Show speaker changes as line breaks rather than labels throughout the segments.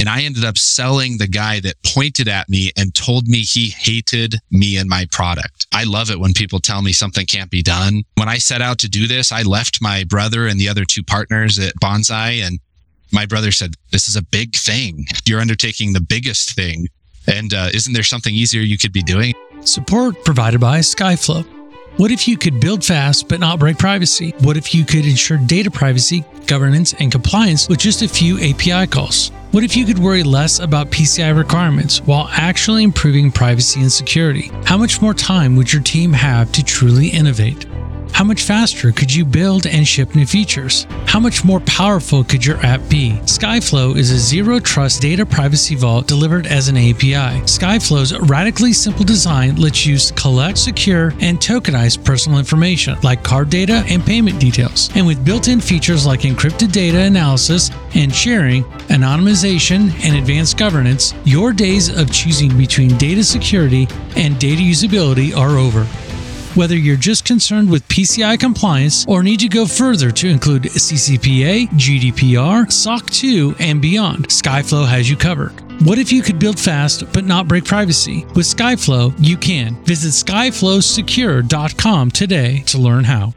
And I ended up selling the guy that pointed at me and told me he hated me and my product. I love it when people tell me something can't be done. When I set out to do this, I left my brother and the other two partners at Banzai and my brother said, this is a big thing. You're undertaking the biggest thing. And uh, isn't there something easier you could be doing?
Support provided by Skyflow. What if you could build fast but not break privacy? What if you could ensure data privacy, governance, and compliance with just a few API calls? What if you could worry less about PCI requirements while actually improving privacy and security? How much more time would your team have to truly innovate? How much faster could you build and ship new features? How much more powerful could your app be? Skyflow is a zero trust data privacy vault delivered as an API. Skyflow's radically simple design lets you collect, secure, and tokenize personal information like card data and payment details. And with built in features like encrypted data analysis and sharing, anonymization, and advanced governance, your days of choosing between data security and data usability are over. Whether you're just concerned with PCI compliance or need to go further to include CCPA, GDPR, SOC 2, and beyond, Skyflow has you covered. What if you could build fast but not break privacy? With Skyflow, you can. Visit skyflowsecure.com today to learn how.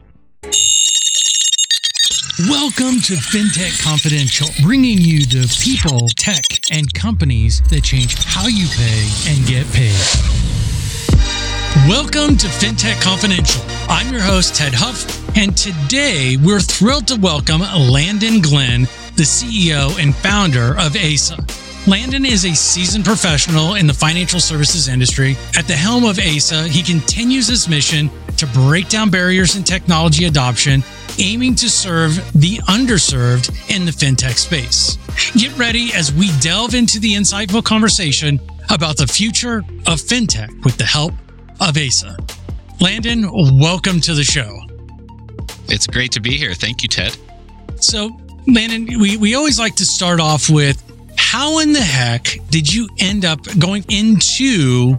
Welcome to FinTech Confidential, bringing you the people, tech, and companies that change how you pay and get paid. Welcome to FinTech Confidential. I'm your host, Ted Huff, and today we're thrilled to welcome Landon Glenn, the CEO and founder of ASA. Landon is a seasoned professional in the financial services industry. At the helm of ASA, he continues his mission to break down barriers in technology adoption, aiming to serve the underserved in the fintech space. Get ready as we delve into the insightful conversation about the future of fintech with the help of ASA. Landon, welcome to the show.
It's great to be here. Thank you, Ted.
So, Landon, we, we always like to start off with how in the heck did you end up going into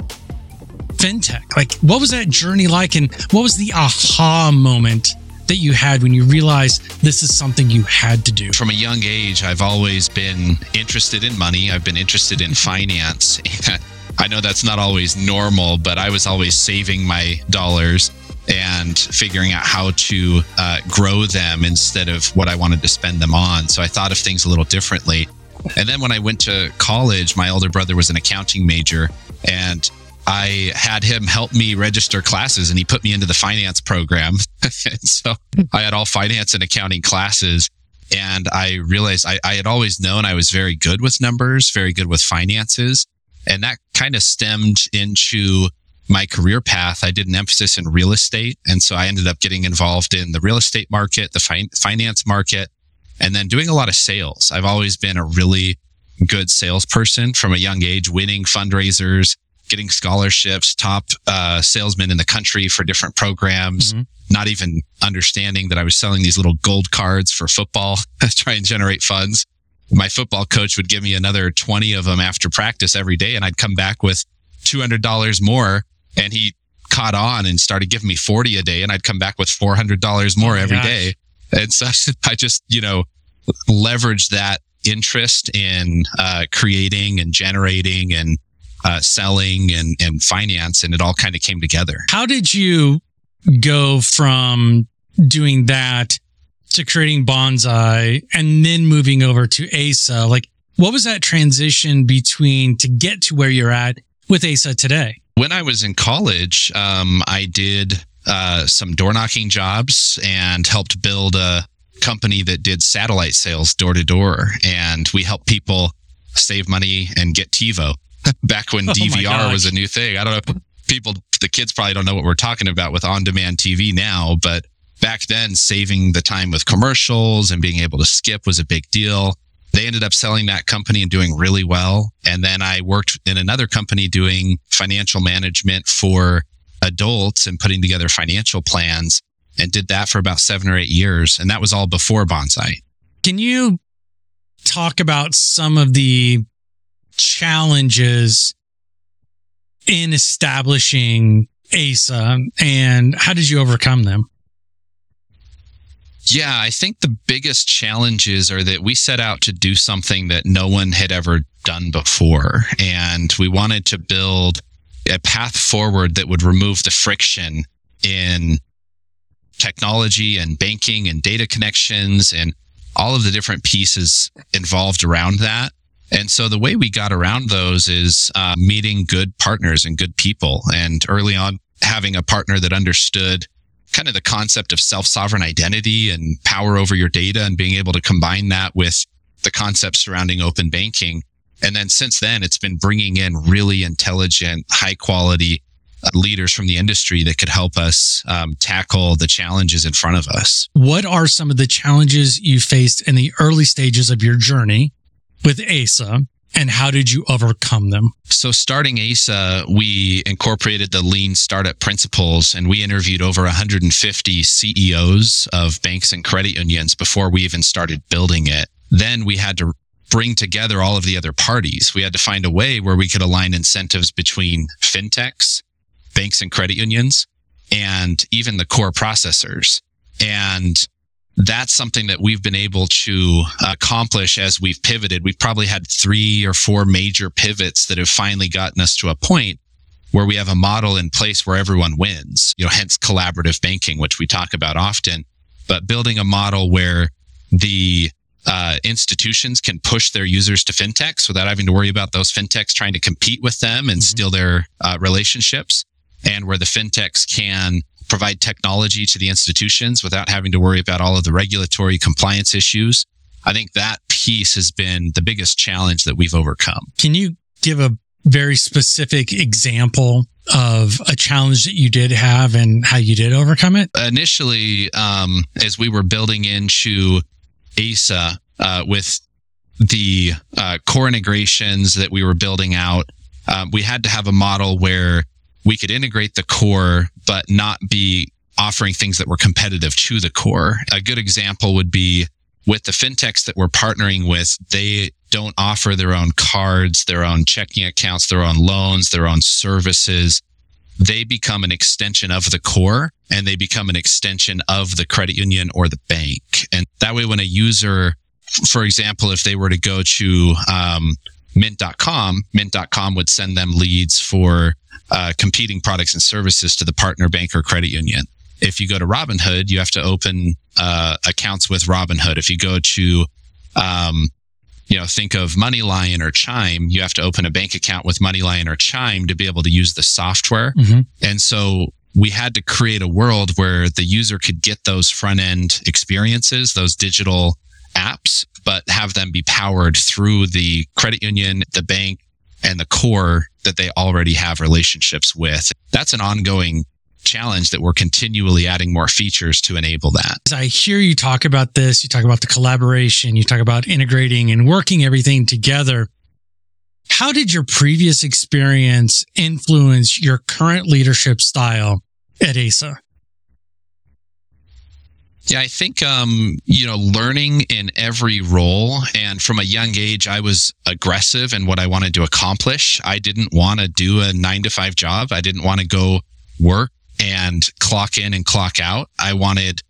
fintech? Like, what was that journey like? And what was the aha moment that you had when you realized this is something you had to do?
From a young age, I've always been interested in money, I've been interested in finance. I know that's not always normal, but I was always saving my dollars and figuring out how to uh, grow them instead of what I wanted to spend them on. So I thought of things a little differently. And then when I went to college, my older brother was an accounting major and I had him help me register classes and he put me into the finance program. and so I had all finance and accounting classes. And I realized I, I had always known I was very good with numbers, very good with finances. And that kind of stemmed into my career path. I did an emphasis in real estate. And so I ended up getting involved in the real estate market, the fi- finance market, and then doing a lot of sales. I've always been a really good salesperson from a young age, winning fundraisers, getting scholarships, top uh, salesman in the country for different programs, mm-hmm. not even understanding that I was selling these little gold cards for football to try and generate funds my football coach would give me another 20 of them after practice every day. And I'd come back with $200 more. And he caught on and started giving me 40 a day. And I'd come back with $400 more oh every gosh. day. And so I just, you know, leveraged that interest in uh, creating and generating and uh, selling and, and finance. And it all kind of came together.
How did you go from doing that to creating Banzai and then moving over to ASA? Like, what was that transition between to get to where you're at with ASA today?
When I was in college, um, I did uh, some door knocking jobs and helped build a company that did satellite sales door to door. And we helped people save money and get TiVo back when oh DVR was a new thing. I don't know. People, the kids probably don't know what we're talking about with on demand TV now, but back then saving the time with commercials and being able to skip was a big deal. They ended up selling that company and doing really well. And then I worked in another company doing financial management for adults and putting together financial plans and did that for about seven or eight years. And that was all before Banzai.
Can you talk about some of the challenges in establishing ASA and how did you overcome them?
Yeah, I think the biggest challenges are that we set out to do something that no one had ever done before. And we wanted to build a path forward that would remove the friction in technology and banking and data connections and all of the different pieces involved around that. And so the way we got around those is uh, meeting good partners and good people. And early on, having a partner that understood kind of the concept of self sovereign identity and power over your data and being able to combine that with the concepts surrounding open banking. And then since then, it's been bringing in really intelligent, high quality uh, leaders from the industry that could help us um, tackle the challenges in front of us.
What are some of the challenges you faced in the early stages of your journey with ASA? And how did you overcome them?
So, starting ASA, we incorporated the lean startup principles and we interviewed over 150 CEOs of banks and credit unions before we even started building it. Then we had to bring together all of the other parties. We had to find a way where we could align incentives between fintechs, banks and credit unions, and even the core processors. And that's something that we've been able to accomplish as we've pivoted. We've probably had three or four major pivots that have finally gotten us to a point where we have a model in place where everyone wins, you know, hence collaborative banking, which we talk about often, but building a model where the uh, institutions can push their users to fintechs without having to worry about those fintechs trying to compete with them and mm-hmm. steal their uh, relationships and where the fintechs can provide technology to the institutions without having to worry about all of the regulatory compliance issues. I think that piece has been the biggest challenge that we've overcome.
Can you give a very specific example of a challenge that you did have and how you did overcome it?
Initially, um, as we were building into ASA uh, with the uh, core integrations that we were building out, um, we had to have a model where we could integrate the core, but not be offering things that were competitive to the core. A good example would be with the fintechs that we're partnering with, they don't offer their own cards, their own checking accounts, their own loans, their own services. They become an extension of the core and they become an extension of the credit union or the bank. And that way, when a user, for example, if they were to go to um, mint.com, mint.com would send them leads for uh, competing products and services to the partner bank or credit union. If you go to Robinhood, you have to open uh, accounts with Robinhood. If you go to, um, you know, think of MoneyLion or Chime, you have to open a bank account with MoneyLion or Chime to be able to use the software. Mm-hmm. And so we had to create a world where the user could get those front end experiences, those digital apps, but have them be powered through the credit union, the bank, and the core that they already have relationships with. That's an ongoing challenge that we're continually adding more features to enable that.
As I hear you talk about this, you talk about the collaboration, you talk about integrating and working everything together. How did your previous experience influence your current leadership style at ASA?
Yeah, I think um, you know, learning in every role, and from a young age, I was aggressive in what I wanted to accomplish. I didn't want to do a nine to five job. I didn't want to go work and clock in and clock out. I wanted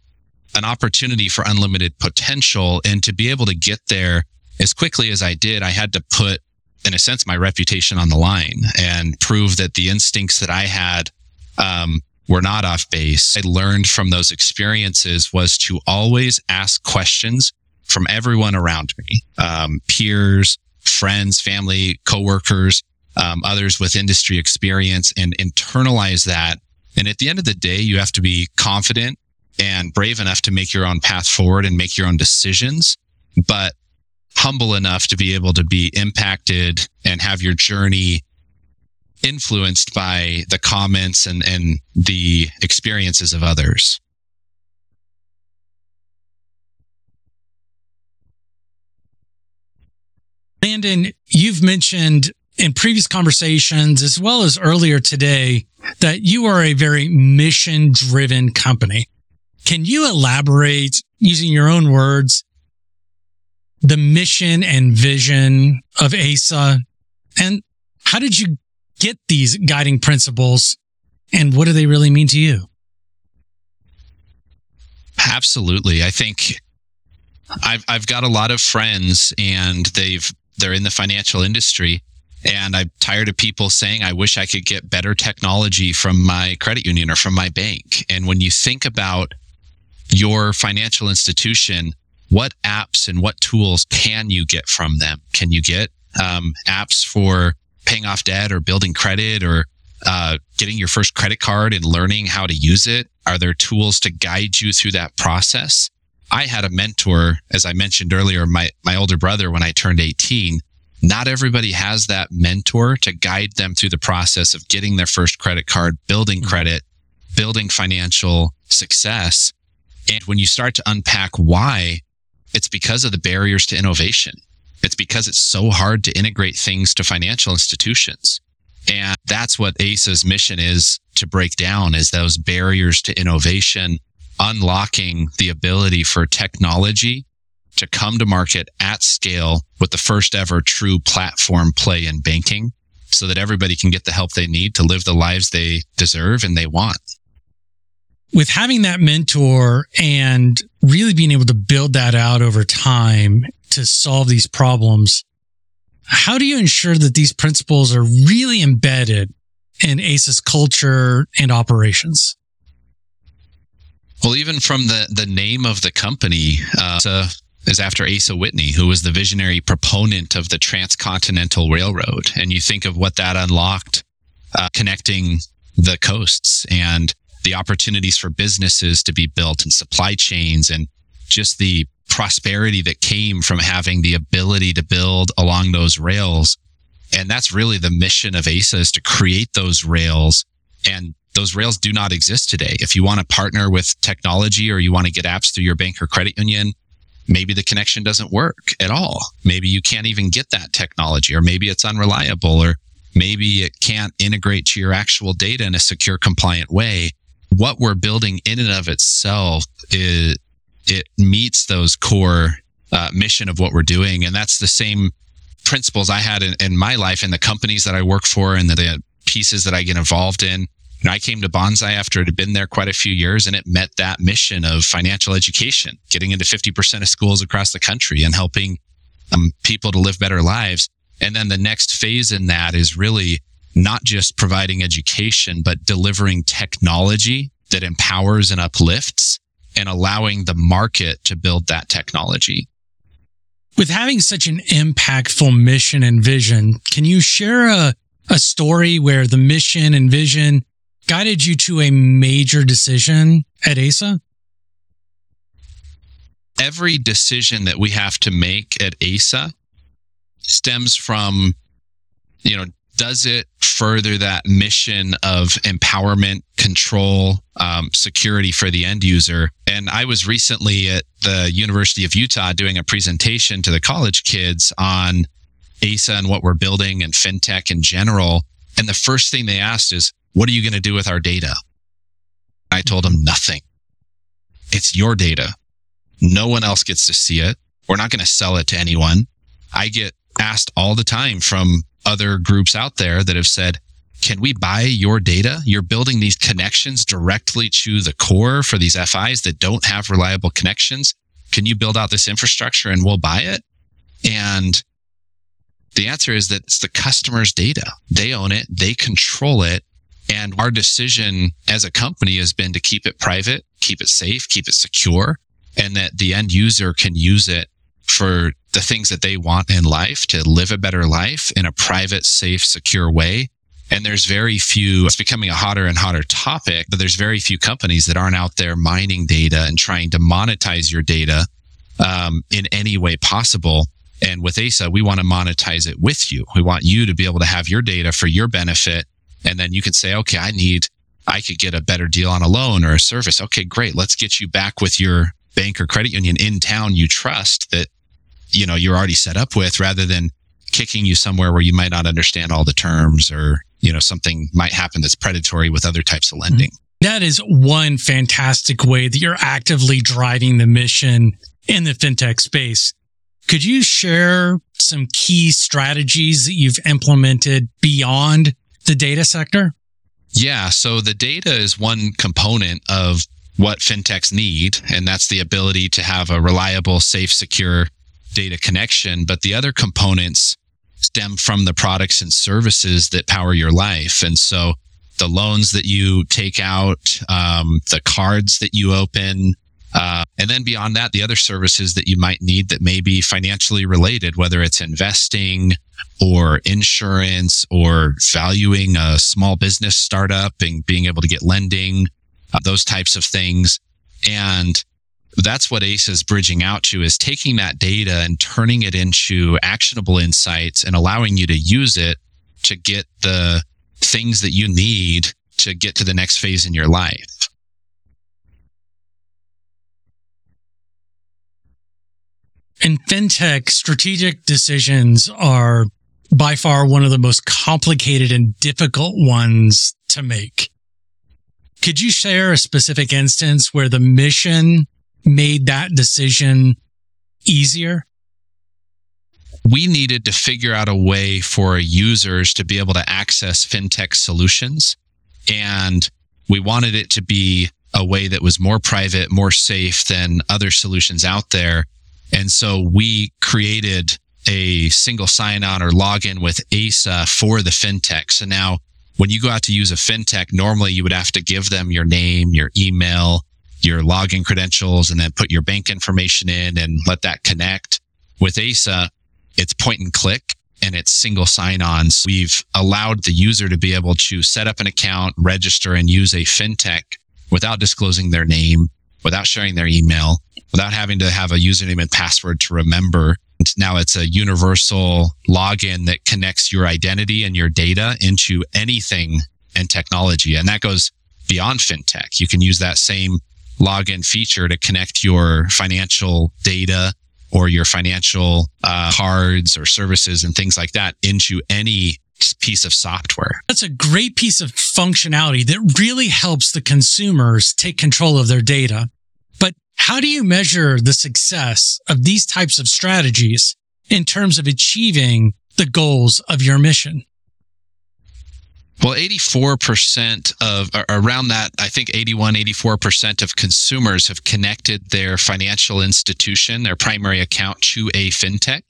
an opportunity for unlimited potential, and to be able to get there as quickly as I did, I had to put, in a sense, my reputation on the line and prove that the instincts that I had um, were not off base. I learned from those experiences was to always ask questions from everyone around me, um, peers, friends, family, coworkers, um, others with industry experience and internalize that. And at the end of the day, you have to be confident and brave enough to make your own path forward and make your own decisions, but humble enough to be able to be impacted and have your journey influenced by the comments and, and the experiences of others.
Landon, you've mentioned in previous conversations, as well as earlier today, that you are a very mission driven company. Can you elaborate using your own words, the mission and vision of ASA? And how did you get these guiding principles and what do they really mean to you?
Absolutely. I think I've I've got a lot of friends and they've they're in the financial industry and I'm tired of people saying I wish I could get better technology from my credit union or from my bank. And when you think about your financial institution, what apps and what tools can you get from them? Can you get um, apps for paying off debt or building credit or uh, getting your first credit card and learning how to use it? Are there tools to guide you through that process? I had a mentor, as I mentioned earlier, my, my older brother, when I turned 18. Not everybody has that mentor to guide them through the process of getting their first credit card, building mm-hmm. credit, building financial success. And when you start to unpack why, it's because of the barriers to innovation. It's because it's so hard to integrate things to financial institutions. And that's what ASA's mission is to break down is those barriers to innovation, unlocking the ability for technology to come to market at scale with the first ever true platform play in banking so that everybody can get the help they need to live the lives they deserve and they want.
With having that mentor and really being able to build that out over time to solve these problems, how do you ensure that these principles are really embedded in ASA's culture and operations?
Well, even from the, the name of the company, uh, is after Asa Whitney, who was the visionary proponent of the Transcontinental Railroad. And you think of what that unlocked, uh, connecting the coasts and the opportunities for businesses to be built and supply chains and just the prosperity that came from having the ability to build along those rails. And that's really the mission of ASA is to create those rails. And those rails do not exist today. If you want to partner with technology or you want to get apps through your bank or credit union, maybe the connection doesn't work at all. Maybe you can't even get that technology, or maybe it's unreliable, or maybe it can't integrate to your actual data in a secure, compliant way. What we're building in and of itself is it meets those core uh, mission of what we're doing. And that's the same principles I had in, in my life and the companies that I work for and the, the pieces that I get involved in. You know, I came to Banzai after it had been there quite a few years and it met that mission of financial education, getting into 50% of schools across the country and helping um, people to live better lives. And then the next phase in that is really not just providing education, but delivering technology that empowers and uplifts and allowing the market to build that technology.
With having such an impactful mission and vision, can you share a, a story where the mission and vision guided you to a major decision at ASA?
Every decision that we have to make at ASA stems from, you know, does it further that mission of empowerment, control, um, security for the end user? And I was recently at the University of Utah doing a presentation to the college kids on ASA and what we're building and fintech in general. And the first thing they asked is, what are you going to do with our data? I told them nothing. It's your data. No one else gets to see it. We're not going to sell it to anyone. I get asked all the time from other groups out there that have said, can we buy your data? You're building these connections directly to the core for these FIs that don't have reliable connections. Can you build out this infrastructure and we'll buy it? And the answer is that it's the customer's data. They own it. They control it. And our decision as a company has been to keep it private, keep it safe, keep it secure, and that the end user can use it for the things that they want in life to live a better life in a private, safe, secure way. And there's very few, it's becoming a hotter and hotter topic, but there's very few companies that aren't out there mining data and trying to monetize your data um, in any way possible. And with ASA, we want to monetize it with you. We want you to be able to have your data for your benefit. And then you can say, okay, I need, I could get a better deal on a loan or a service. Okay, great. Let's get you back with your bank or credit union in town you trust that you know you're already set up with rather than kicking you somewhere where you might not understand all the terms or you know something might happen that's predatory with other types of lending.
That is one fantastic way that you're actively driving the mission in the fintech space. Could you share some key strategies that you've implemented beyond the data sector?
Yeah so the data is one component of what fintechs need, and that's the ability to have a reliable, safe, secure data connection. But the other components stem from the products and services that power your life. And so the loans that you take out, um, the cards that you open, uh, and then beyond that, the other services that you might need that may be financially related, whether it's investing or insurance or valuing a small business startup and being able to get lending, uh, those types of things. And that's what ASA is bridging out to is taking that data and turning it into actionable insights and allowing you to use it to get the things that you need to get to the next phase in your life.
In fintech, strategic decisions are by far one of the most complicated and difficult ones to make. Could you share a specific instance where the mission made that decision easier?
We needed to figure out a way for users to be able to access fintech solutions. And we wanted it to be a way that was more private, more safe than other solutions out there. And so we created a single sign on or login with ASA for the fintech. So now when you go out to use a fintech, normally you would have to give them your name, your email, your login credentials, and then put your bank information in and let that connect. With ASA, it's point and click and it's single sign ons. We've allowed the user to be able to set up an account, register and use a fintech without disclosing their name, without sharing their email, without having to have a username and password to remember. Now it's a universal login that connects your identity and your data into anything and technology. And that goes beyond fintech. You can use that same login feature to connect your financial data or your financial uh, cards or services and things like that into any piece of software.
That's a great piece of functionality that really helps the consumers take control of their data. But how do you measure the success of these types of strategies in terms of achieving the goals of your mission?
Well, 84% of around that, I think 81, 84% of consumers have connected their financial institution, their primary account to a fintech,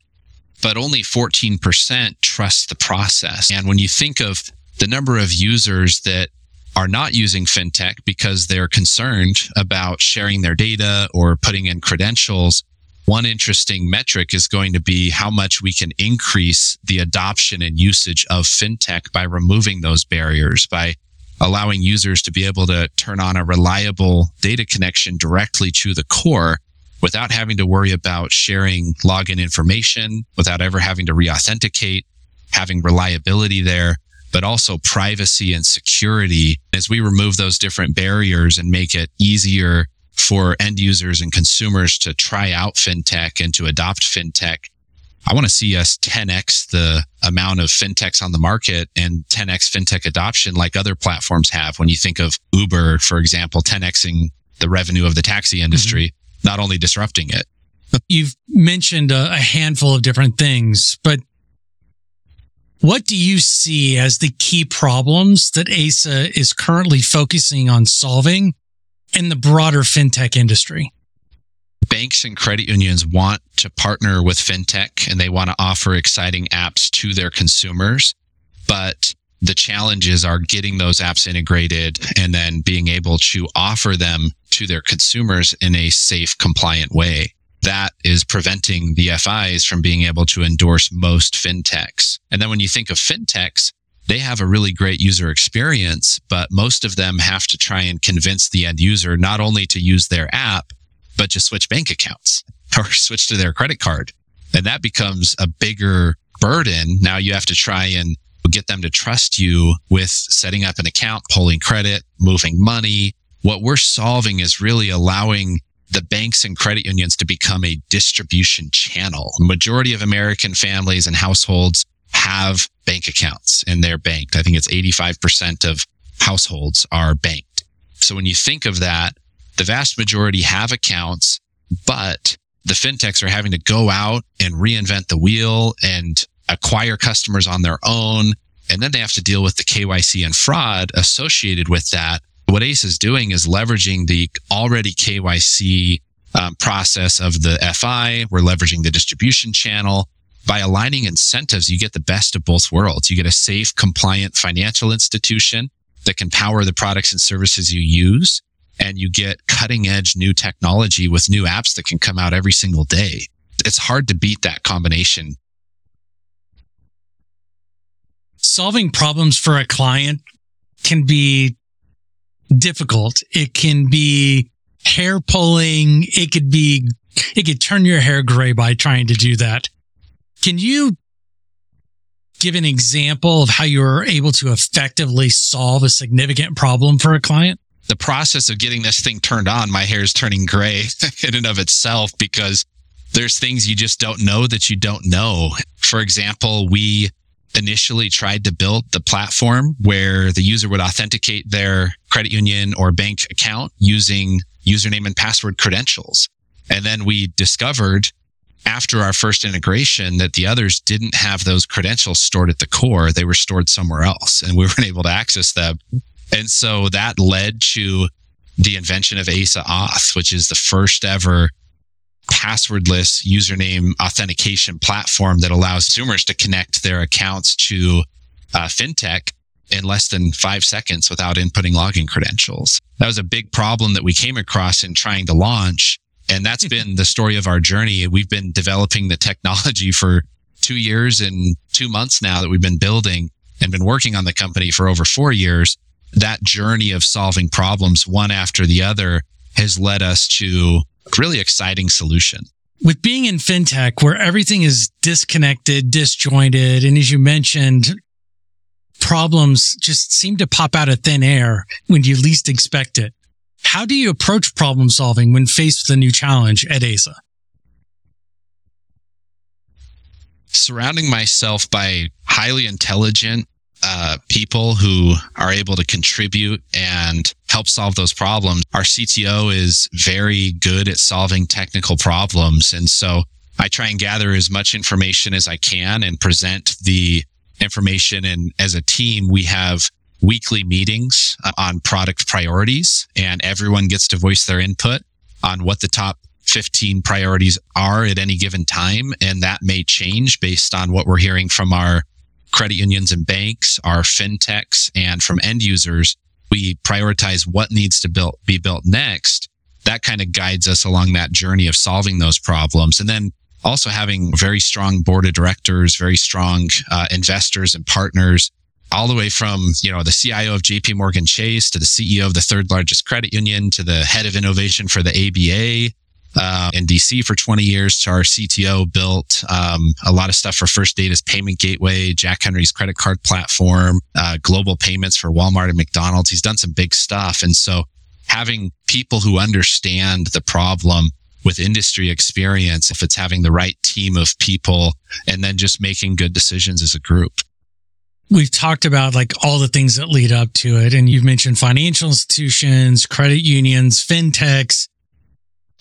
but only 14% trust the process. And when you think of the number of users that are not using fintech because they're concerned about sharing their data or putting in credentials, one interesting metric is going to be how much we can increase the adoption and usage of fintech by removing those barriers, by allowing users to be able to turn on a reliable data connection directly to the core without having to worry about sharing login information, without ever having to re-authenticate, having reliability there, but also privacy and security. As we remove those different barriers and make it easier for end users and consumers to try out fintech and to adopt fintech. I want to see us 10x the amount of fintechs on the market and 10x fintech adoption like other platforms have. When you think of Uber, for example, 10xing the revenue of the taxi industry, mm-hmm. not only disrupting it.
You've mentioned a, a handful of different things, but what do you see as the key problems that ASA is currently focusing on solving in the broader fintech industry?
Banks and credit unions want to partner with fintech and they want to offer exciting apps to their consumers. But the challenges are getting those apps integrated and then being able to offer them to their consumers in a safe, compliant way. That is preventing the FIs from being able to endorse most fintechs. And then when you think of fintechs, they have a really great user experience, but most of them have to try and convince the end user not only to use their app, but to switch bank accounts or switch to their credit card. And that becomes a bigger burden. Now you have to try and get them to trust you with setting up an account, pulling credit, moving money. What we're solving is really allowing the banks and credit unions to become a distribution channel. The majority of American families and households have bank accounts and they're banked. I think it's 85% of households are banked. So when you think of that, the vast majority have accounts, but the fintechs are having to go out and reinvent the wheel and acquire customers on their own. And then they have to deal with the KYC and fraud associated with that. What ASA is doing is leveraging the already KYC um, process of the FI. We're leveraging the distribution channel. By aligning incentives, you get the best of both worlds. You get a safe, compliant financial institution that can power the products and services you use. And you get cutting edge new technology with new apps that can come out every single day. It's hard to beat that combination.
Solving problems for a client can be difficult. It can be hair pulling. It could be, it could turn your hair gray by trying to do that. Can you give an example of how you were able to effectively solve a significant problem for a client?
The process of getting this thing turned on, my hair is turning gray in and of itself because there's things you just don't know that you don't know. For example, we initially tried to build the platform where the user would authenticate their credit union or bank account using username and password credentials. And then we discovered after our first integration that the others didn't have those credentials stored at the core. They were stored somewhere else and we weren't able to access them. And so that led to the invention of ASA Auth, which is the first ever passwordless username authentication platform that allows consumers to connect their accounts to uh, fintech in less than five seconds without inputting login credentials. That was a big problem that we came across in trying to launch. And that's hmm. been the story of our journey. We've been developing the technology for two years and two months now that we've been building and been working on the company for over four years. That journey of solving problems one after the other has led us to really exciting solution.
With being in fintech where everything is disconnected, disjointed, and as you mentioned, problems just seem to pop out of thin air when you least expect it. How do you approach problem solving when faced with a new challenge at ASA?
Surrounding myself by highly intelligent uh, people who are able to contribute and help solve those problems. Our CTO is very good at solving technical problems. And so I try and gather as much information as I can and present the information. And as a team, we have weekly meetings uh, on product priorities and everyone gets to voice their input on what the top 15 priorities are at any given time. And that may change based on what we're hearing from our credit unions and banks, our fintechs, and from end users, we prioritize what needs to build, be built next. That kind of guides us along that journey of solving those problems. And then also having very strong board of directors, very strong uh, investors and partners, all the way from, you know, the CIO of JP Morgan Chase to the CEO of the third largest credit union to the head of innovation for the ABA uh, in DC for 20 years to our CTO built um, a lot of stuff for First Data's payment gateway, Jack Henry's credit card platform, uh, global payments for Walmart and McDonald's. He's done some big stuff. And so having people who understand the problem with industry experience, if it's having the right team of people and then just making good decisions as a group.
We've talked about like all the things that lead up to it. And you've mentioned financial institutions, credit unions, fintechs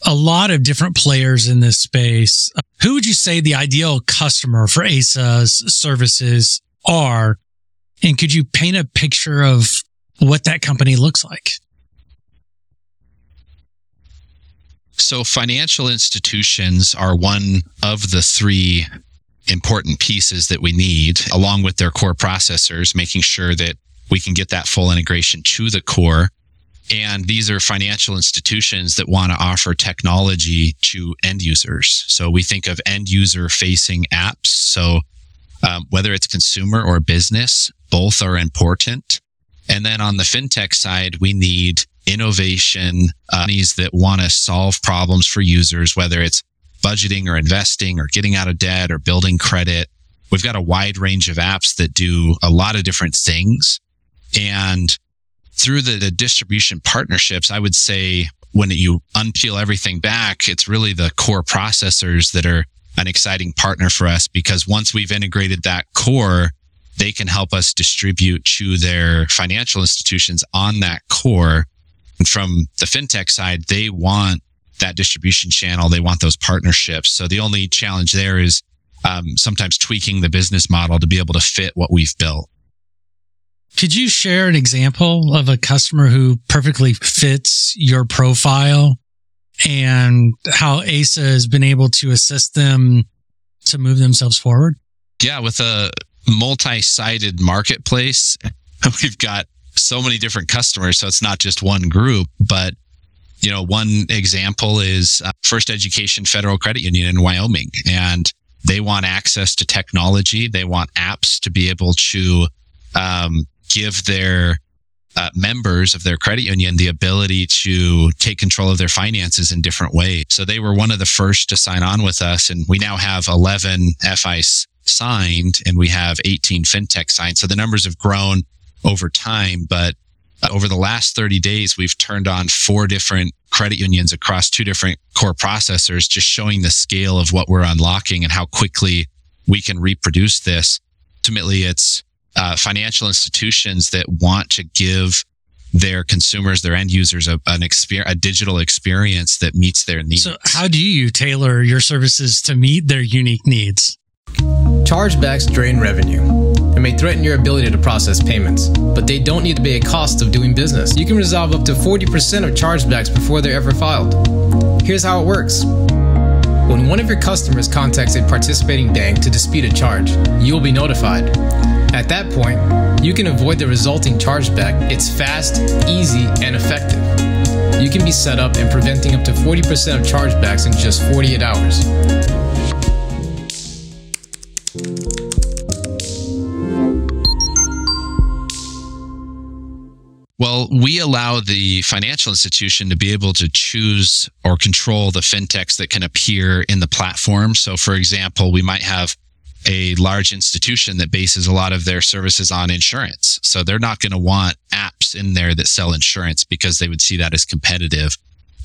a lot of different players in this space. Who would you say the ideal customer for ASA's services are? And could you paint a picture of what that company looks like?
So, financial institutions are one of the three important pieces that we need, along with their core processors, making sure that we can get that full integration to the core and these are financial institutions that want to offer technology to end users. So we think of end user facing apps. So um, whether it's consumer or business, both are important. And then on the fintech side, we need innovation companies that want to solve problems for users, whether it's budgeting or investing or getting out of debt or building credit. We've got a wide range of apps that do a lot of different things. And through the, the distribution partnerships, I would say when you unpeel everything back, it's really the core processors that are an exciting partner for us because once we've integrated that core, they can help us distribute to their financial institutions on that core. And from the fintech side, they want that distribution channel. They want those partnerships. So the only challenge there is um, sometimes tweaking the business model to be able to fit what we've built.
Could you share an example of a customer who perfectly fits your profile and how ASA has been able to assist them to move themselves forward?
Yeah, with a multi sided marketplace, we've got so many different customers. So it's not just one group, but you know, one example is uh, First Education Federal Credit Union in Wyoming, and they want access to technology. They want apps to be able to um, give their uh, members of their credit union the ability to take control of their finances in different ways. So they were one of the first to sign on with us, and we now have 11 FIs signed, and we have 18 fintech signed. So the numbers have grown over time, but over the last 30 days, we've turned on four different credit unions across two different core processors, just showing the scale of what we're unlocking and how quickly we can reproduce this. Ultimately, it's uh, financial institutions that want to give their consumers, their end users, a, an experience, a digital experience that meets their needs.
So, how do you tailor your services to meet their unique needs?
Chargebacks drain revenue and may threaten your ability to process payments, but they don't need to be a cost of doing business. You can resolve up to 40% of chargebacks before they're ever filed. Here's how it works. When one of your customers contacts a participating bank to dispute a charge, you'll be notified. At that point, you can avoid the resulting chargeback. It's fast, easy, and effective. You can be set up and preventing up to 40% of chargebacks in just 48 hours.
Well, we allow the financial institution to be able to choose or control the fintechs that can appear in the platform. So, for example, we might have a large institution that bases a lot of their services on insurance. So they're not going to want apps in there that sell insurance because they would see that as competitive.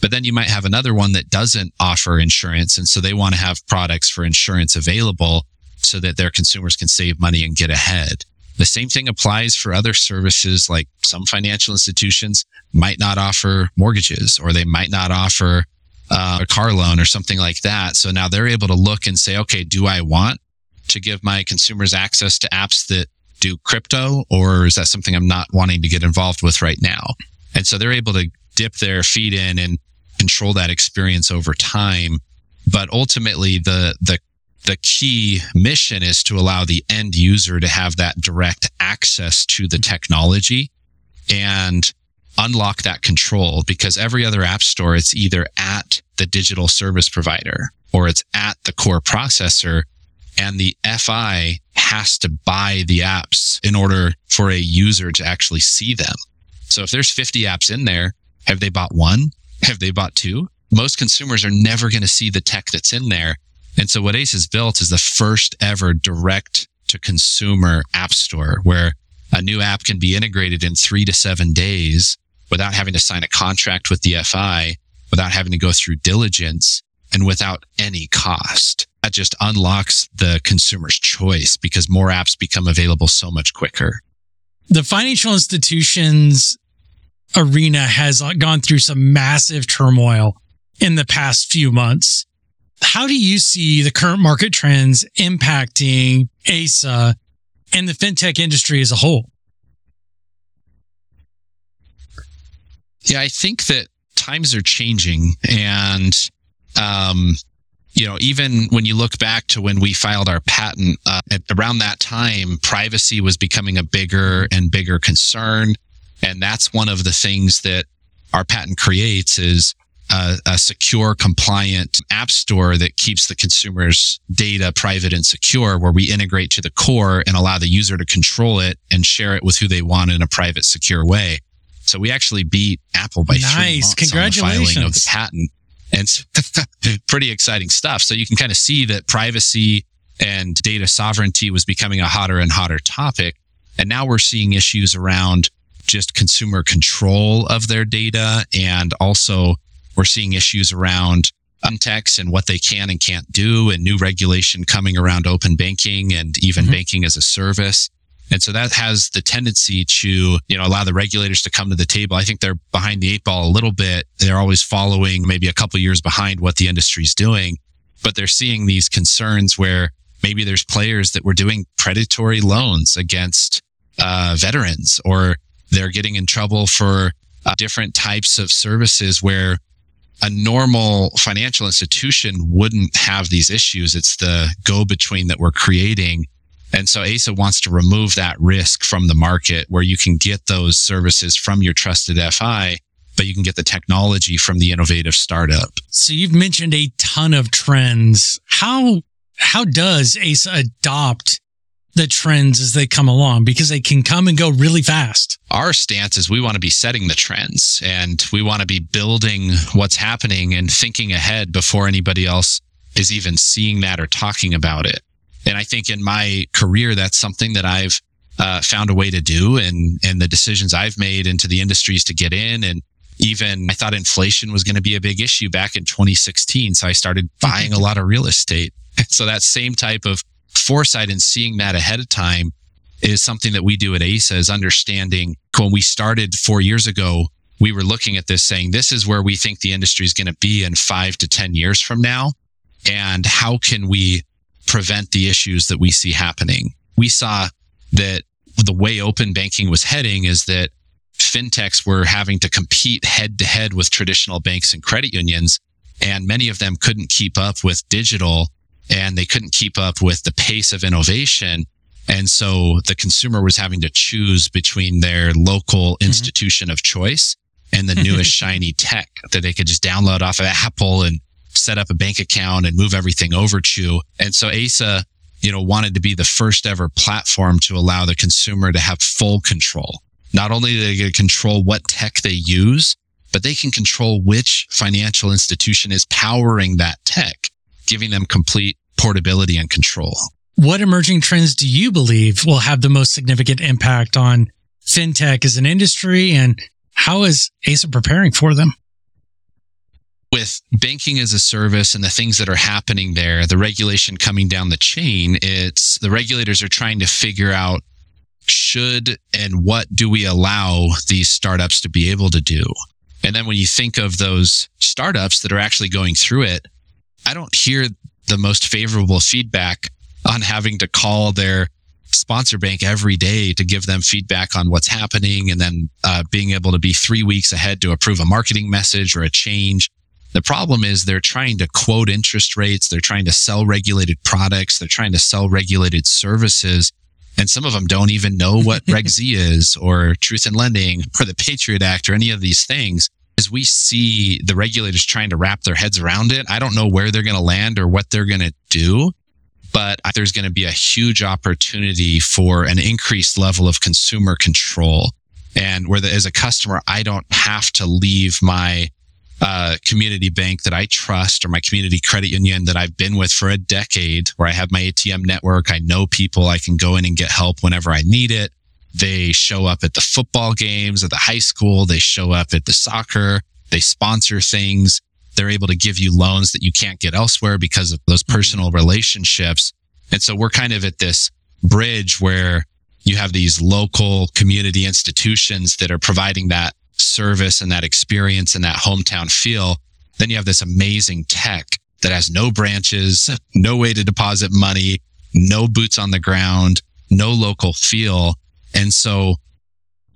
But then you might have another one that doesn't offer insurance. And so they want to have products for insurance available so that their consumers can save money and get ahead. The same thing applies for other services like some financial institutions might not offer mortgages or they might not offer uh, a car loan or something like that. So now they're able to look and say, okay, do I want to give my consumers access to apps that do crypto, or is that something I'm not wanting to get involved with right now? And so they're able to dip their feet in and control that experience over time. But ultimately, the the the key mission is to allow the end user to have that direct access to the technology and unlock that control because every other app store it's either at the digital service provider or it's at the core processor and the FI has to buy the apps in order for a user to actually see them. So if there's 50 apps in there, have they bought one? Have they bought two? Most consumers are never going to see the tech that's in there. And so what ASA has built is the first ever direct to consumer app store where a new app can be integrated in three to seven days without having to sign a contract with the FI, without having to go through diligence and without any cost that just unlocks the consumer's choice because more apps become available so much quicker.
The financial institutions arena has gone through some massive turmoil in the past few months. How do you see the current market trends impacting ASA and the fintech industry as a whole?
Yeah, I think that times are changing and um, you know, even when you look back to when we filed our patent, uh, around that time, privacy was becoming a bigger and bigger concern. And that's one of the things that our patent creates is a, a, secure, compliant app store that keeps the consumer's data private and secure, where we integrate to the core and allow the user to control it and share it with who they want in a private, secure way. So we actually beat Apple by nice. three months
Congratulations.
on the filing of the patent and pretty exciting stuff. So you can kind of see that privacy and data sovereignty was becoming a hotter and hotter topic. And now we're seeing issues around just consumer control of their data. And also we're seeing issues around context and what they can and can't do and new regulation coming around open banking and even mm-hmm. banking as a service. And so that has the tendency to, you know, allow the regulators to come to the table. I think they're behind the eight ball a little bit. They're always following maybe a couple years behind what the industry's doing, but they're seeing these concerns where maybe there's players that were doing predatory loans against uh, veterans or they're getting in trouble for uh, different types of services where a normal financial institution wouldn't have these issues. It's the go between that we're creating. And so ASA wants to remove that risk from the market where you can get those services from your trusted FI, but you can get the technology from the innovative startup.
So you've mentioned a ton of trends. How, how does ASA adopt the trends as they come along? Because they can come and go really fast
our stance is we want to be setting the trends and we want to be building what's happening and thinking ahead before anybody else is even seeing that or talking about it. And I think in my career, that's something that I've uh, found a way to do and, and the decisions I've made into the industries to get in. And even I thought inflation was going to be a big issue back in 2016. So I started buying a lot of real estate. So that same type of foresight and seeing that ahead of time is something that we do at ASA is understanding when we started four years ago, we were looking at this saying, this is where we think the industry is going to be in five to 10 years from now. And how can we prevent the issues that we see happening? We saw that the way open banking was heading is that fintechs were having to compete head to head with traditional banks and credit unions. And many of them couldn't keep up with digital and they couldn't keep up with the pace of innovation. And so the consumer was having to choose between their local mm-hmm. institution of choice and the newest shiny tech that they could just download off of Apple and set up a bank account and move everything over to. And so ASA, you know, wanted to be the first ever platform to allow the consumer to have full control. Not only do they get to control what tech they use, but they can control which financial institution is powering that tech, giving them complete portability and control.
What emerging trends do you believe will have the most significant impact on fintech as an industry and how is ASA preparing for them?
With banking as a service and the things that are happening there, the regulation coming down the chain, it's the regulators are trying to figure out should and what do we allow these startups to be able to do? And then when you think of those startups that are actually going through it, I don't hear the most favorable feedback on having to call their sponsor bank every day to give them feedback on what's happening and then uh, being able to be three weeks ahead to approve a marketing message or a change. The problem is they're trying to quote interest rates. They're trying to sell regulated products. They're trying to sell regulated services. And some of them don't even know what Reg Z is or Truth in Lending or the Patriot Act or any of these things. As we see the regulators trying to wrap their heads around it, I don't know where they're going to land or what they're going to do but there's going to be a huge opportunity for an increased level of consumer control. And where the, as a customer, I don't have to leave my uh, community bank that I trust or my community credit union that I've been with for a decade, where I have my ATM network. I know people. I can go in and get help whenever I need it. They show up at the football games at the high school. They show up at the soccer. They sponsor things they're able to give you loans that you can't get elsewhere because of those mm-hmm. personal relationships. And so we're kind of at this bridge where you have these local community institutions that are providing that service and that experience and that hometown feel. Then you have this amazing tech that has no branches, no way to deposit money, no boots on the ground, no local feel. And so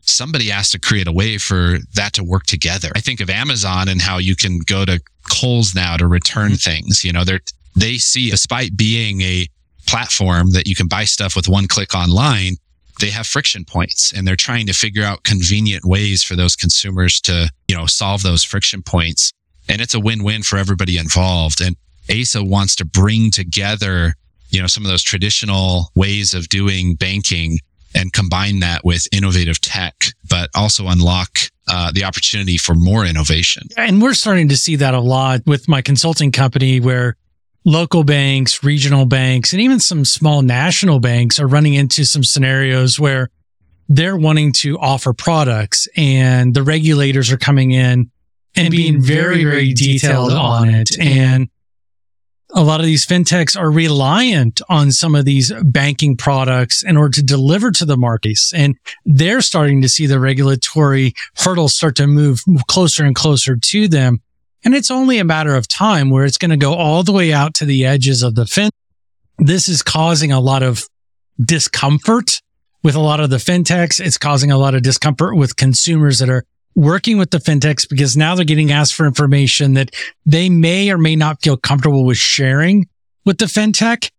somebody has to create a way for that to work together. I think of Amazon and how you can go to Kohl's now to return mm-hmm. things. You know, they they see, despite being a platform that you can buy stuff with one click online, they have friction points and they're trying to figure out convenient ways for those consumers to, you know, solve those friction points. And it's a win-win for everybody involved. And ASA wants to bring together, you know, some of those traditional ways of doing banking and combine that with innovative tech, but also unlock uh, the opportunity for more innovation.
And we're starting to see that a lot with my consulting company where local banks, regional banks, and even some small national banks are running into some scenarios where they're wanting to offer products and the regulators are coming in and being very, very detailed on it. And a lot of these fintechs are reliant on some of these banking products in order to deliver to the markets. And they're starting to see the regulatory hurdles start to move closer and closer to them. And it's only a matter of time where it's going to go all the way out to the edges of the fin. This is causing a lot of discomfort with a lot of the fintechs. It's causing a lot of discomfort with consumers that are working with the fintechs because now they're getting asked for information that they may or may not feel comfortable with sharing with the fintech.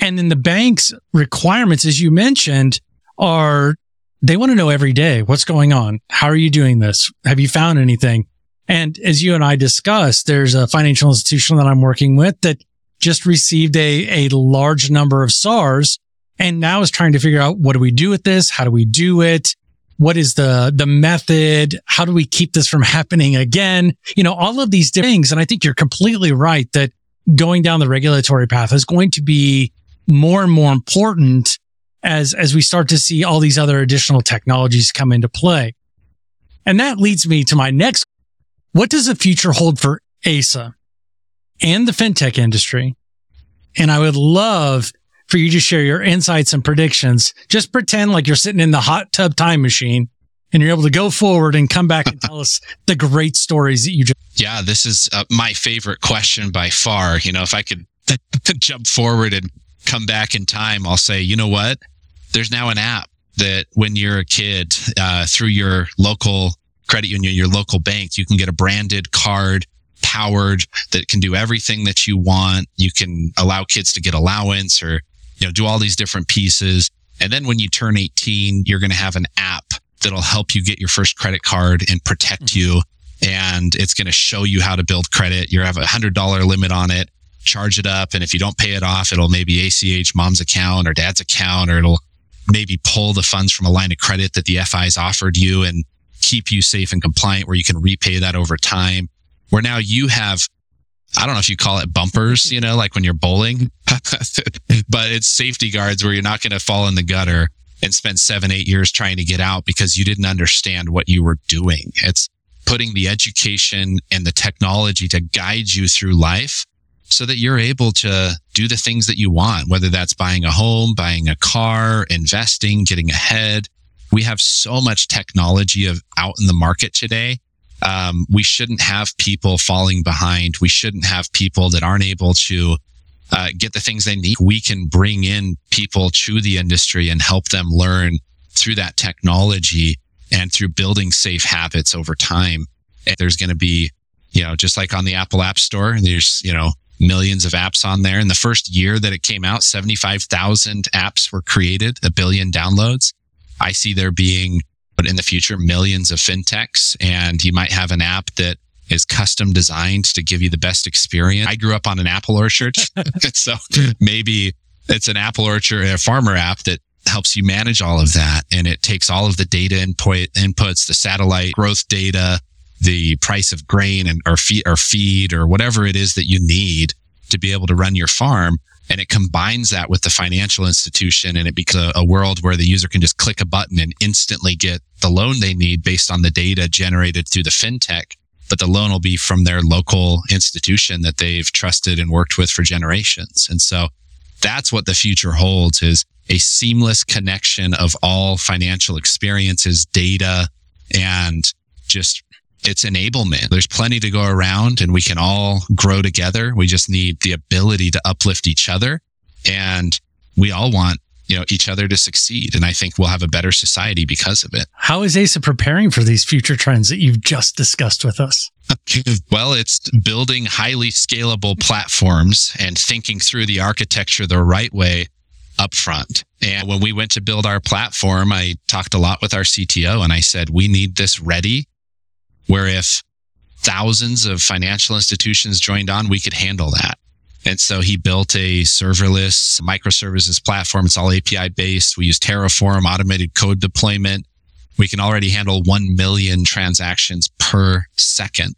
And then the bank's requirements, as you mentioned, are they want to know every day what's going on. How are you doing this? Have you found anything? And as you and I discussed, there's a financial institution that I'm working with that just received a, a large number of SARs and now is trying to figure out what do we do with this? How do we do it? What is the, the method? How do we keep this from happening again? You know, all of these different things. And I think you're completely right that going down the regulatory path is going to be more and more important as, as we start to see all these other additional technologies come into play. And that leads me to my next. What does the future hold for ASA and the fintech industry? And I would love for you to share your insights and predictions. Just pretend like you're sitting in the hot tub time machine and you're able to go forward and come back and tell us the great stories that you just.
Yeah, this is uh, my favorite question by far. You know, if I could jump forward and come back in time, I'll say, you know what? There's now an app that when you're a kid, uh, through your local credit union, your local bank, you can get a branded card powered that can do everything that you want. You can allow kids to get allowance or you know, do all these different pieces. And then when you turn 18, you're going to have an app that'll help you get your first credit card and protect mm-hmm. you. And it's going to show you how to build credit. You have a hundred dollar limit on it, charge it up. And if you don't pay it off, it'll maybe ACH mom's account or dad's account, or it'll maybe pull the funds from a line of credit that the FI's offered you and keep you safe and compliant where you can repay that over time. Where now you have I don't know if you call it bumpers, you know, like when you're bowling, but it's safety guards where you're not going to fall in the gutter and spend seven, eight years trying to get out because you didn't understand what you were doing. It's putting the education and the technology to guide you through life so that you're able to do the things that you want, whether that's buying a home, buying a car, investing, getting ahead. We have so much technology of out in the market today um, we shouldn't have people falling behind. We shouldn't have people that aren't able to uh, get the things they need. We can bring in people to the industry and help them learn through that technology and through building safe habits over time. And there's going to be, you know, just like on the Apple App Store, there's, you know, millions of apps on there. In the first year that it came out, 75,000 apps were created, a billion downloads. I see there being but in the future, millions of fintechs, and you might have an app that is custom designed to give you the best experience. I grew up on an apple orchard. so maybe it's an apple orchard, a farmer app that helps you manage all of that. And it takes all of the data input, inputs, the satellite growth data, the price of grain and or feed or feed or whatever it is that you need to be able to run your farm and it combines that with the financial institution and it becomes a, a, world where the user can just click a button and instantly get the loan they need based on the data generated through the fintech but the loan will be from their local institution that they've trusted and worked with for generations. And so that's what the future holds is a seamless connection of all financial experiences data and just it's enablement. There's plenty to go around and we can all grow together. We just need the ability to uplift each other. And we all want, you know, each other to succeed. And I think we'll have a better society because of it.
How is ASA preparing for these future trends that you've just discussed with us?
well, it's building highly scalable platforms and thinking through the architecture the right way upfront. And when we went to build our platform, I talked a lot with our CTO and I said, we need this ready where if thousands of financial institutions joined on, we could handle that. And so he built a serverless microservices platform. It's all API based. We use Terraform, automated code deployment. We can already handle 1 million transactions per second.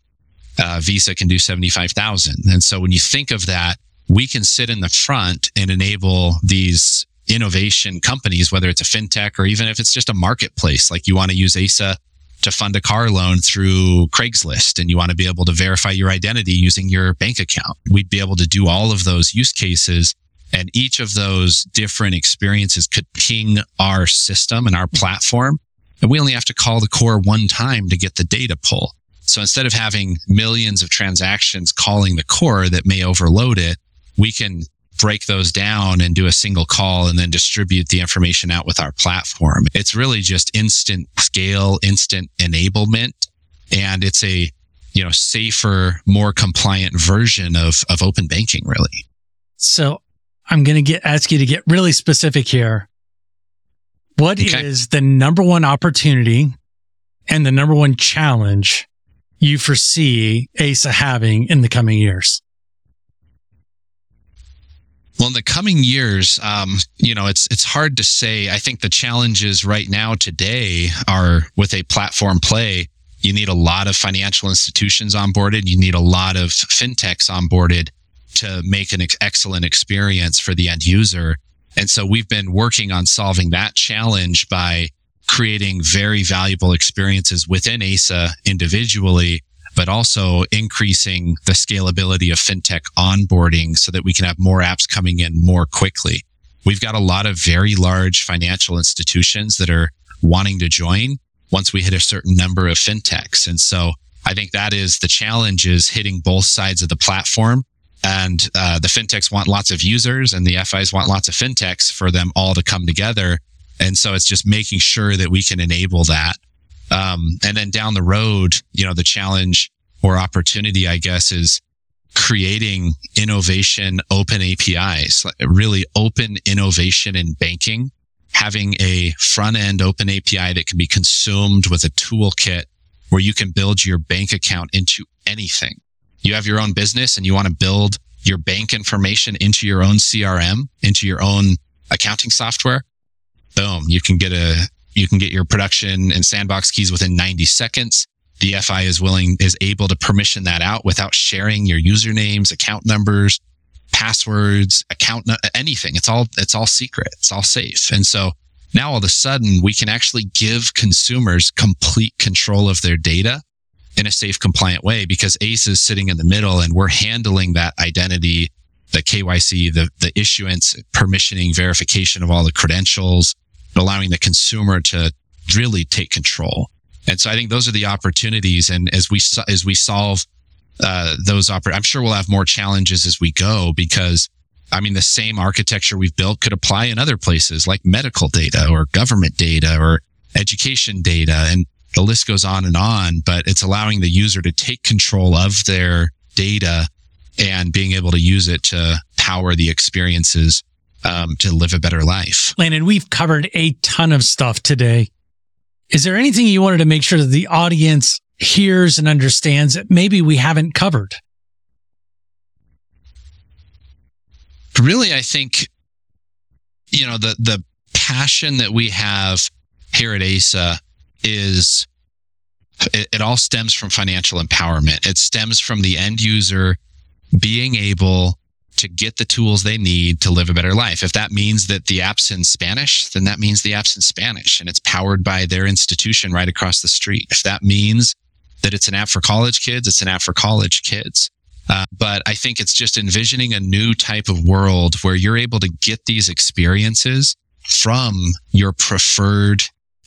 Uh, Visa can do 75,000. And so when you think of that, we can sit in the front and enable these innovation companies, whether it's a fintech or even if it's just a marketplace, like you want to use ASA to fund a car loan through Craigslist and you want to be able to verify your identity using your bank account. We'd be able to do all of those use cases and each of those different experiences could ping our system and our platform. And we only have to call the core one time to get the data pull. So instead of having millions of transactions calling the core that may overload it, we can break those down and do a single call and then distribute the information out with our platform. It's really just instant scale, instant enablement. And it's a, you know, safer, more compliant version of, of open banking, really.
So I'm going to get, ask you to get really specific here. What okay. is the number one opportunity and the number one challenge you foresee ASA having in the coming years?
Well, in the coming years, um, you know, it's it's hard to say. I think the challenges right now today are with a platform play. You need a lot of financial institutions onboarded. You need a lot of fintechs onboarded to make an ex- excellent experience for the end user. And so we've been working on solving that challenge by creating very valuable experiences within ASA individually but also increasing the scalability of fintech onboarding so that we can have more apps coming in more quickly. We've got a lot of very large financial institutions that are wanting to join once we hit a certain number of fintechs. And so I think that is the challenge is hitting both sides of the platform. And uh, the fintechs want lots of users and the FIs want lots of fintechs for them all to come together. And so it's just making sure that we can enable that um, and then down the road, you know, the challenge or opportunity, I guess, is creating innovation open APIs, really open innovation in banking, having a front end open API that can be consumed with a toolkit where you can build your bank account into anything. You have your own business and you want to build your bank information into your own CRM, into your own accounting software. Boom. You can get a you can get your production and sandbox keys within 90 seconds. The FI is willing, is able to permission that out without sharing your usernames, account numbers, passwords, account, anything. It's all, it's all secret. It's all safe. And so now all of a sudden we can actually give consumers complete control of their data in a safe, compliant way because ASA is sitting in the middle and we're handling that identity, the KYC, the, the issuance, permissioning, verification of all the credentials, allowing the consumer to really take control. And so I think those are the opportunities. And as we, as we solve, uh, those oper- I'm sure we'll have more challenges as we go because I mean, the same architecture we've built could apply in other places like medical data or government data or education data. And the list goes on and on, but it's allowing the user to take control of their data and being able to use it to power the experiences um, to live a better life.
Landon, we've covered a ton of stuff today. Is there anything you wanted to make sure that the audience hears and understands that maybe we haven't covered?
Really, I think, you know, the, the passion that we have here at ASA is it, it all stems from financial empowerment. It stems from the end user being able to get the tools they need to live a better life. If that means that the app's in Spanish, then that means the app's in Spanish and it's powered by their institution right across the street. If that means that it's an app for college kids, it's an app for college kids. Uh, but I think it's just envisioning a new type of world where you're able to get these experiences from your preferred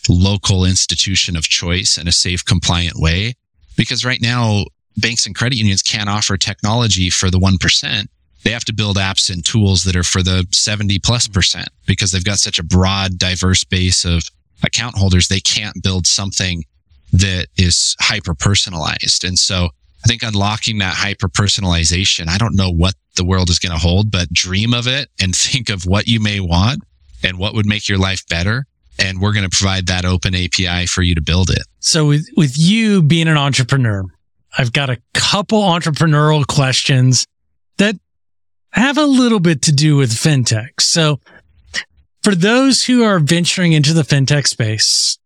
local institution of choice in a safe, compliant way. Because right now, banks and credit unions can't offer technology for the 1% they have to build apps and tools that are for the 70 plus percent because they've got such a broad, diverse base of account holders. They can't build something that is hyper personalized. And so I think unlocking that hyper personalization, I don't know what the world is going to hold, but dream of it and think of what you may want and what would make your life better. And we're going to provide that open API for you to build it.
So with, with you being an entrepreneur, I've got a couple entrepreneurial questions have a little bit to do with fintech. So for those who are venturing into the fintech space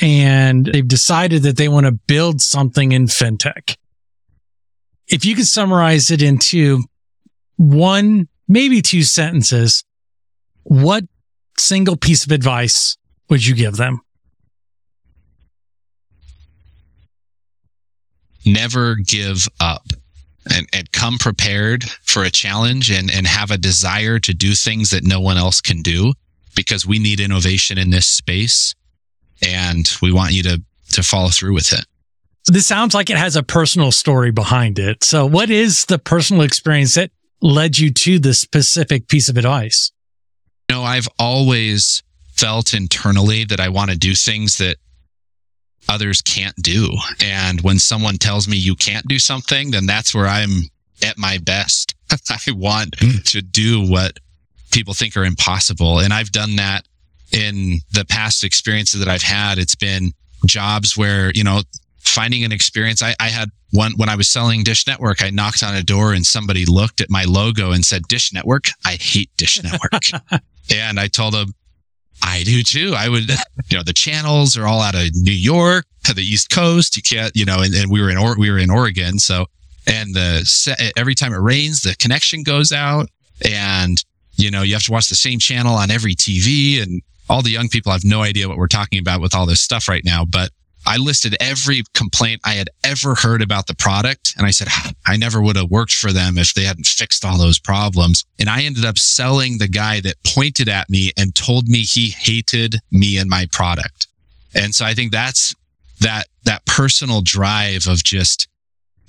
and they've decided that they want to build something in fintech, if you could summarize it into one, maybe two sentences, what single piece of advice would you give them?
Never give up and, and come prepared for a challenge and, and have a desire to do things that no one else can do because we need innovation in this space and we want you to, to follow through with it.
This sounds like it has a personal story behind it. So what is the personal experience that led you to this specific piece of advice?
You No, I've always felt internally that I want to do things that others can't do. And when someone tells me you can't do something, then that's where I'm at my best. I want hmm. to do what people think are impossible. And I've done that in the past experiences that I've had. It's been jobs where, you know, finding an experience. I, I had one when I was selling Dish Network, I knocked on a door and somebody looked at my logo and said, Dish Network. I hate Dish Network. and I told them, I do too. I would, you know, the channels are all out of New York to the East Coast. You can't, you know, and, and we were in, or- we were in Oregon. So, and the, every time it rains, the connection goes out and, you know, you have to watch the same channel on every TV and all the young people have no idea what we're talking about with all this stuff right now. But I listed every complaint I had ever heard about the product. And I said, I never would have worked for them if they hadn't fixed all those problems. And I ended up selling the guy that pointed at me and told me he hated me and my product. And so I think that's that, that personal drive of just,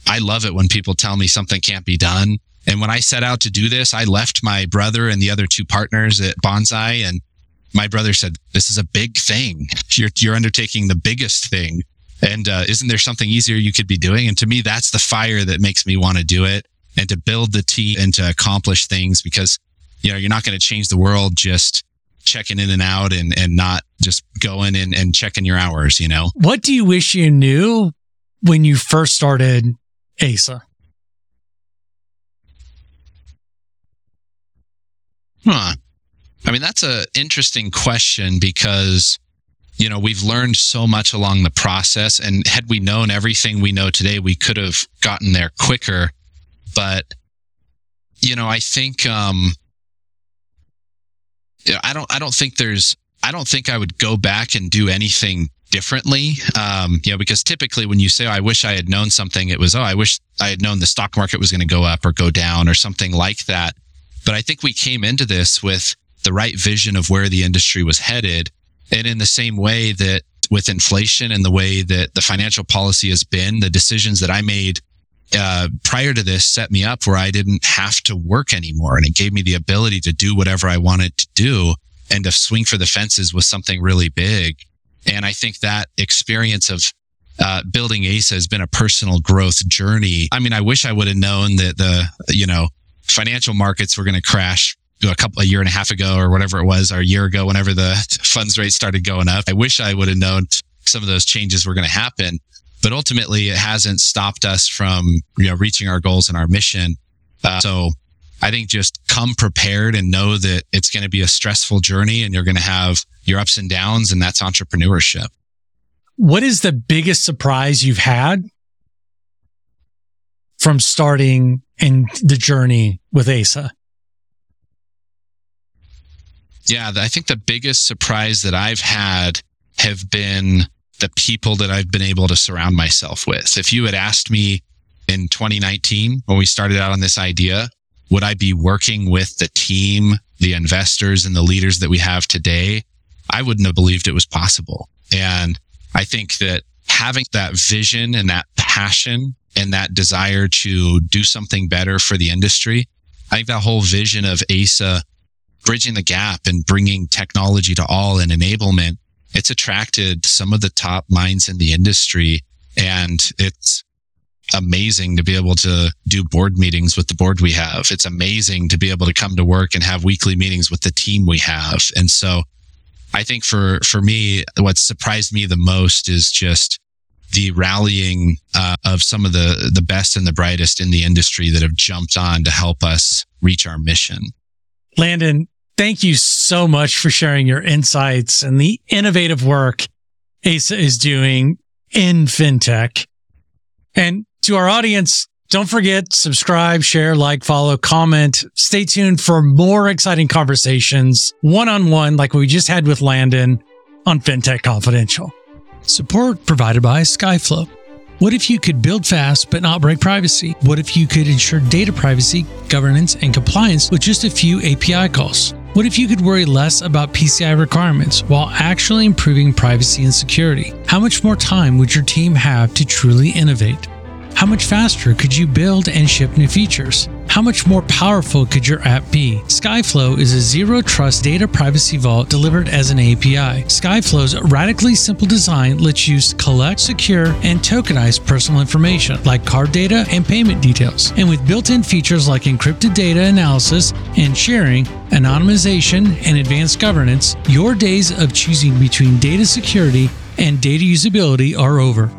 I love it when people tell me something can't be done. And when I set out to do this, I left my brother and the other two partners at Banzai and my brother said, "This is a big thing. You're you're undertaking the biggest thing, and uh, isn't there something easier you could be doing?" And to me, that's the fire that makes me want to do it and to build the team and to accomplish things because you know you're not going to change the world just checking in and out and and not just going in and checking your hours. You know,
what do you wish you knew when you first started ASA?
Huh. I mean, that's an interesting question because, you know, we've learned so much along the process. And had we known everything we know today, we could have gotten there quicker. But, you know, I think, um, I don't, I don't think there's, I don't think I would go back and do anything differently. Um, you know, because typically when you say, oh, I wish I had known something, it was, oh, I wish I had known the stock market was going to go up or go down or something like that. But I think we came into this with the right vision of where the industry was headed. And in the same way that with inflation and the way that the financial policy has been, the decisions that I made uh, prior to this set me up where I didn't have to work anymore. And it gave me the ability to do whatever I wanted to do and to swing for the fences with something really big. And I think that experience of uh, building ASA has been a personal growth journey. I mean, I wish I would have known that the, you know, financial markets were going to crash a couple a year and a half ago or whatever it was or a year ago whenever the funds rate started going up i wish i would have known some of those changes were going to happen. But ultimately it hasn't stopped us from you know reaching our goals and our mission. Uh, so i think just come prepared and know that it's going to be a stressful journey and you're going to have your ups and downs and that's entrepreneurship.
What is the biggest surprise you've had from starting in the journey with ASA
yeah, I think the biggest surprise that I've had have been the people that I've been able to surround myself with. If you had asked me in 2019 when we started out on this idea, would I be working with the team, the investors and the leaders that we have today? I wouldn't have believed it was possible. And I think that having that vision and that passion and that desire to do something better for the industry, I think that whole vision of ASA bridging the gap and bringing technology to all and enablement, it's attracted some of the top minds in the industry. And it's amazing to be able to do board meetings with the board we have. It's amazing to be able to come to work and have weekly meetings with the team we have. And so I think for, for me, what surprised me the most is just the rallying uh, of some of the, the best and the brightest in the industry that have jumped on to help us reach our mission.
Landon, thank you so much for sharing your insights and the innovative work ASA is doing in fintech. And to our audience, don't forget, subscribe, share, like, follow, comment. Stay tuned for more exciting conversations one on one, like we just had with Landon on FinTech Confidential. Support provided by Skyflow. What if you could build fast but not break privacy? What if you could ensure data privacy, governance, and compliance with just a few API calls? What if you could worry less about PCI requirements while actually improving privacy and security? How much more time would your team have to truly innovate? How much faster could you build and ship new features? How much more powerful could your app be? Skyflow is a zero trust data privacy vault delivered as an API. Skyflow's radically simple design lets you collect, secure, and tokenize personal information like card data and payment details. And with built in features like encrypted data analysis and sharing, anonymization, and advanced governance, your days of choosing between data security and data usability are over.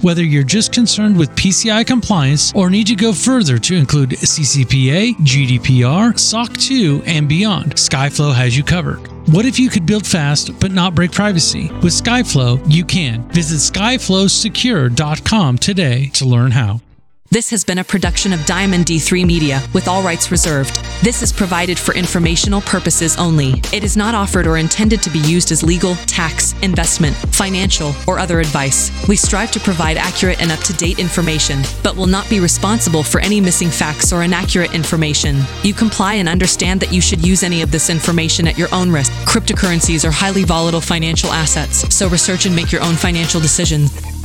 Whether you're just concerned with PCI compliance or need to go further to include CCPA, GDPR, SOC 2, and beyond, Skyflow has you covered. What if you could build fast but not break privacy? With Skyflow, you can. Visit skyflowsecure.com today to learn how.
This has been a production of Diamond D3 Media with all rights reserved. This is provided for informational purposes only. It is not offered or intended to be used as legal, tax, investment, financial, or other advice. We strive to provide accurate and up to date information, but will not be responsible for any missing facts or inaccurate information. You comply and understand that you should use any of this information at your own risk. Cryptocurrencies are highly volatile financial assets, so research and make your own financial decisions.